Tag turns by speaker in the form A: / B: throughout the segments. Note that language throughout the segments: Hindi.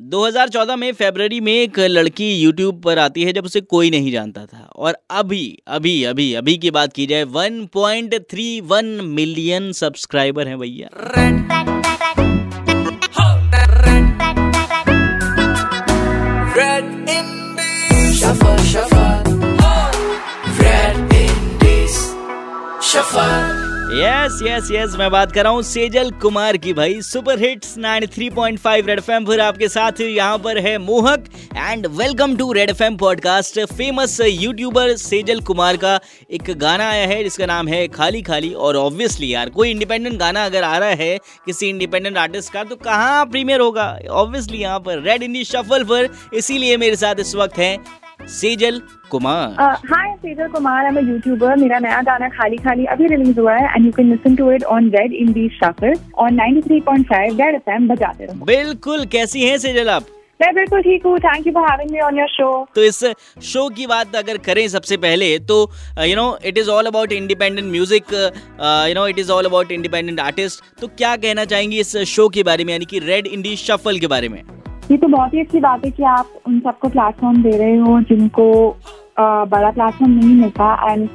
A: 2014 में फेबररी में एक लड़की यूट्यूब पर आती है जब उसे कोई नहीं जानता था। और अभी अभी अभी अभी की बात की जाए 1.31 मिलियन सब्सक्राइबर हैं भैया।
B: Shuffle.
A: यस यस यस मैं बात कर रहा हूँ सेजल कुमार की भाई, सुपर हिट्स 93.5 रेड एफएम पर आपके साथ यहाँ पर है Mohak and welcome to red FM podcast famous YouTuber Sejal Kumar का एक गाना आया है, जिसका नाम है खाली खाली, और ऑब्वियसली यार, कोई इंडिपेंडेंट गाना अगर आ रहा है, किसी इंडिपेंडेंट आर्टिस्ट का तो कहाँ प्रीमियर होगा? ऑब्वियसली यहाँ पर रेड इंडी शफल पर, इसीलिए मेरे साथ इस वक्त है Sejal Kumar
C: hi Sejal Kumar I am YouTuber मेरा नया गाना खाली खाली अभी रिलीज़ हुआ है and you can listen to it on red in the shuffle on 93.5 red FM बजाते रहो।
A: बिल्कुल कैसी हैं सेजल आप?
C: मैं बिल्कुल ठीक हूँ। Thank you for having me on your show
A: तो इस शो की बात अगर करें सबसे पहले तो you know it is all about independent music you know it is all about independent artist तो क्या कहना चाहेंगी इस शो के बारे में यानी कि रेड इंडी शफल के बारे में?
C: ये तो बहुत ही अच्छी बात है कि आप उन सबको प्लेटफॉर्म दे रहे हो जिनको आ, बड़ा प्लेटफॉर्म नहीं मिलता एंड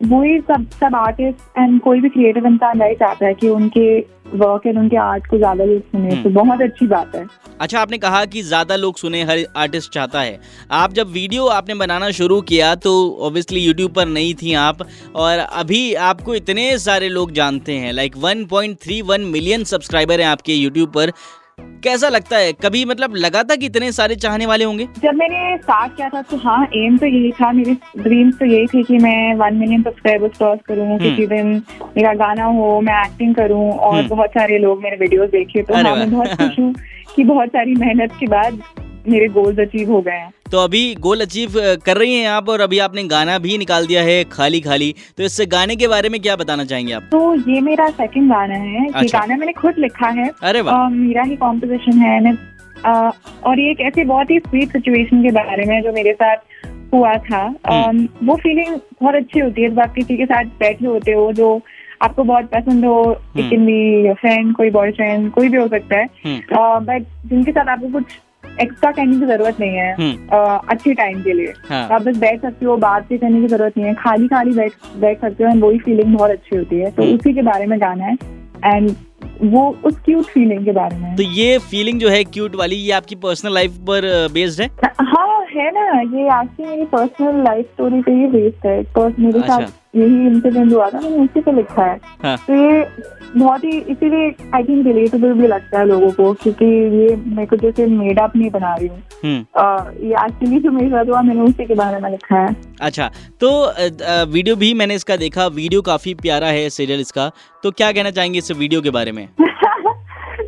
C: वही सब सब आर्टिस्ट एंड कोई भी क्रिएटिव इंसान नहीं चाहता है कि उनके वर्क एंड उनके आर्ट को ज़्यादा लोग सुने। तो बहुत अच्छी बात है।
A: अच्छा आपने कहा कि ज़्यादा लोग सुने हर आर्टिस्ट चाहता है। आप जब वीडियो आपने बनाना शुरू किया तो ऑब्वियसली यूट्यूब पर नहीं थी आप और अभी आपको इतने सारे लोग जानते हैं। लाइक 1.31 मिलियन सब्सक्राइबर हैं आपके यूट्यूब पर। कैसा लगता है? कभी मतलब लगा था कि इतने सारे चाहने वाले होंगे?
C: जब मैंने स्टार्ट किया था तो हाँ एम तो यही था। मेरी ड्रीम तो यही थी कि मैं वन मिलियन सब्सक्राइबर्स क्रॉस करूँ किसी दिन मेरा गाना हो मैं एक्टिंग करूँ और
A: हम्म।
C: बहुत सारे लोग मेरे वीडियोस देखे तो हाँ मैं बहुत खुश हूँ कि बहुत सारी मेहनत के बाद मेरे गोल्स अचीव हो गए हैं।
A: तो अभी गोल अचीव कर रही हैं आप और अभी आपने गाना भी निकाल दिया है खाली खाली। तो इस गाने के बारे में क्या बताना चाहेंगे आप?
C: तो ये मेरा सेकंड गाना है।
A: अच्छा। ये।
C: गाना मैंने खुद लिखा है।
A: अरे वाह।
C: मेरा ही कॉम्पोजिशन है। मैं अ, और ये एक ऐसे बहुत ही स्वीट सिचुएशन के बारे में जो मेरे साथ हुआ था। अम, वो फीलिंग बहुत अच्छी होती है। जब आप किसी के साथ बैठे होते हो जो आपको बहुत पसंद हो
A: हम्म।
C: इट कैन बी फ्रेंड कोई बॉयफ्रेंड कोई भी हो सकता है।
A: हम्म,
C: बट जिनके साथ आपको कुछ एक्स्ट्रा करने की ज़रूरत नहीं है आ, अच्छे टाइम के लिए।
A: हाँ।
C: आप बस बैठ सकते हो बात भी करने की ज़रूरत नहीं है खाली खाली बैठ बैठ सकते हो एंड वही फीलिंग बहुत अच्छी होती है। तो
A: हम्म।
C: उसी के बारे में गाना है एंड वो उस क्यूट फीलिंग के बारे में।
A: तो ये फीलिंग जो है क्यूट वाली ये आपकी पर्सनल लाइफ पर बेस्ड है
C: हाँ ना ये एक्चुअली मेरी पर्सनल लाइफ स्टोरी पे ही बेस्ड है। पर्स मेरे
A: अच्छा।
C: साथ यही इंसिडेंट हुआ था मैंने उसी पे लिखा है।
A: हाँ।
C: तो ये बहुत ही इसीलिए आई थिंक रिलेटेबल भी लगता है लोगों को क्योंकि ये मैं कुछ जैसे मेड अप नहीं बना रही हूँ।
A: हम्म।
C: ये एक्चुअली जो मेरे साथ हुआ मैंने उसी के बारे में लिखा है।
A: अच्छा तो वीडियो भी मैंने इसका देखा वीडियो काफ़ी प्यारा है सीरियल इसका। तो क्या कहना चाहेंगे इस वीडियो के बारे में?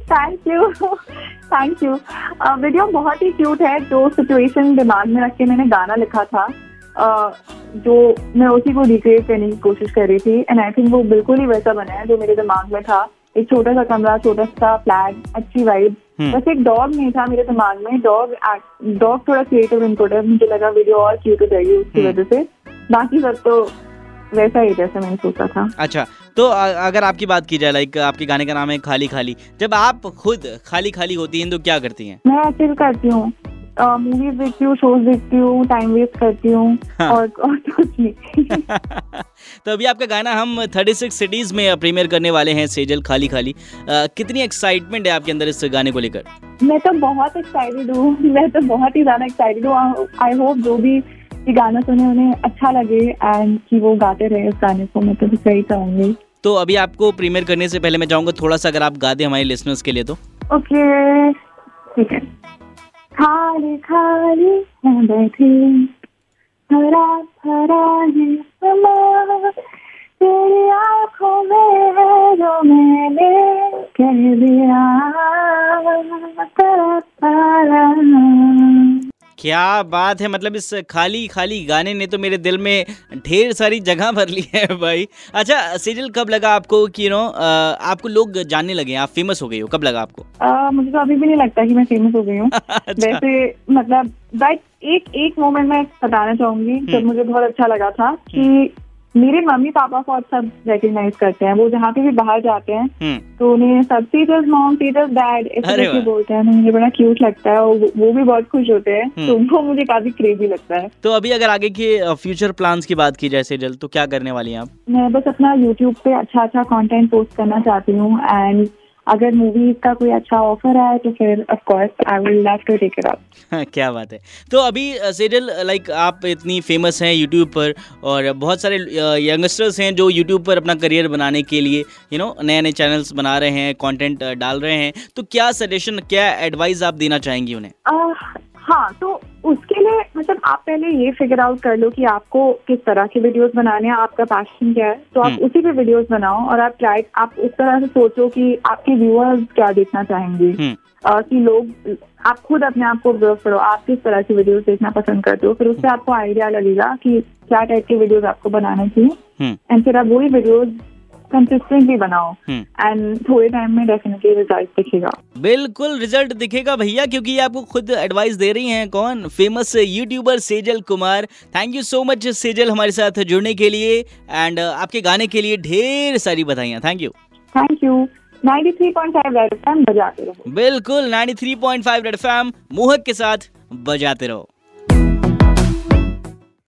C: Thank you thank you video बहुत ही क्यूट है जो सिचुएशन दिमाग में रख के मैंने गाना लिखा था uh, जो मैं उसी को रिक्रिएट करने की कोशिश कर रही थी एंड आई थिंक वो बिल्कुल ही वैसा बना है जो मेरे दिमाग में था। एक छोटा सा कमरा छोटा सा फ्लैग अच्छी वाइब
A: हम्म।
C: बस एक डॉग नहीं था मेरे दिमाग में। डॉग डॉग थोड़ा क्रिएटिव इनपुट है मुझे लगा वीडियो और क्यूट हो जाएगी उसकी
A: हम्म।
C: वजह से। बाकी सब तो वैसा ही जैसे मैंने सोचा था।
A: अच्छा तो अगर आपकी बात की जाए लाइक आपके गाने का नाम है खाली खाली। जब आप खुद खाली खाली होती हैं तो क्या करती हैं?
C: मैं चिल करती हूँ। मूवीज़ देखती हूँ शोज़ देखती हूँ टाइम वेस्ट करती हूँ
A: हाँ।
C: और और कुछ नहीं।
A: तो अभी आपका गाना हम 36 सिटीज़ में प्रीमियर करने वाले हैं सेजल खाली खाली। अ, कितनी एक्साइटमेंट है आपके अंदर इस गाने को लेकर?
C: मैं तो बहुत एक्साइटेड हूँ मैं तो बहुत ही ज़्यादा एक्साइटेड हूँ। आई होप जो भी ये गाना सुने उन्हें अच्छा लगे एंड कि वो गाते रहे उस गाने को मैं तो बस यही चाहूँगी
A: तो अभी आपको प्रीमियर करने से पहले मैं चाहूँगा थोड़ा सा अगर आप गा दे हमारे लिसनर्स के लिए तो।
C: ओके खाली खाली बैठी हरा भरा है समा। तेरी आँखों में है जो मैंने कह
A: क्या बात है मतलब इस खाली खाली गाने ने तो मेरे दिल में ढेर सारी जगह भर ली है भाई। अच्छा सीरियल कब लगा आपको कि यू नो आपको लोग जानने लगे आप फ़ेमस हो गई हो कब लगा आपको?
C: आ, मुझे तो अभी भी नहीं लगता कि मैं फ़ेमस हो गई हूँ।
A: अच्छा।
C: वैसे मतलब एक एक मोमेंट मैं बताना चाहूँगी जब
A: हम्म।
C: मुझे बहुत अच्छा लगा था कि मेरे मम्मी पापा को सब रिकग्नाइज करते हैं। वो जहाँ पे भी बाहर जाते हैं
A: हम्म।
C: तो उन्हें सब सीजर्स मॉम सीजर्स डैड ऐसे बोलते हैं। मुझे बड़ा क्यूट लगता है और वो- भी बहुत खुश होते हैं।
A: हम्म।
C: तो वो मुझे काफ़ी क्रेजी लगता है।
A: तो अभी अगर आगे की फ्यूचर प्लान की बात की जाए जल्द तो क्या करने वाली है आप?
C: मैं बस अपना यूट्यूब पे अच्छा अच्छा कॉन्टेंट पोस्ट करना चाहती हूँ। एंड अगर मूवी का कोई अच्छा ऑफ़र आए तो फिर of course I will love to take it up
A: क्या बात है। तो अभी सेजल लाइक आप इतनी फ़ेमस हैं यूट्यूब पर और बहुत सारे यंगस्टर्स हैं जो यूट्यूब पर अपना करियर बनाने के लिए यू नो नए नए चैनल्स बना रहे हैं कंटेंट डाल रहे हैं। तो क्या सजेशन क्या एडवाइस आप देना चाहेंगी उन्हें?
C: आह, हाँ तो उसके लिए मतलब आप पहले ये फिगर आउट कर लो कि आपको किस तरह के वीडियोस बनाने हैं आपका पैशन क्या है। तो आप
A: हम्म।
C: उसी पे वीडियोस बनाओ और आप ट्राई आप उस तरह से सोचो कि आपके व्यूअर्स क्या देखना चाहेंगे।
A: हम्म।
C: कि लोग आप खुद अपने आप को ऑब्ज़र्व करो आप किस तरह की वीडियोस देखना पसंद करते हो। फिर उससे आपको आइडिया लगेगा कि क्या टाइप के वीडियोस आपको बनाना चाहिए।
A: हम्म।
C: एंड फिर आप वही वीडियोस कंसिस्टेंटली बनाओ एंड थोड़े टाइम में डेफिनेटली रिज़ल्ट दिखेगा।
A: बिल्कुल रिज़ल्ट दिखेगा भैया क्योंकि ये आपको खुद एडवाइस दे रही हैं कौन? Famous YouTuber Sejal Kumar thank you so much Sejal हमारे साथ जुड़ने के लिए। एंड आपके गाने के लिए ढेर सारी बधाइयाँ। Thank you
C: thank you 93.5 red FM बजाते रहो।
A: बिल्कुल 93.5 रेड एफएम मोहक के साथ बजाते रहो।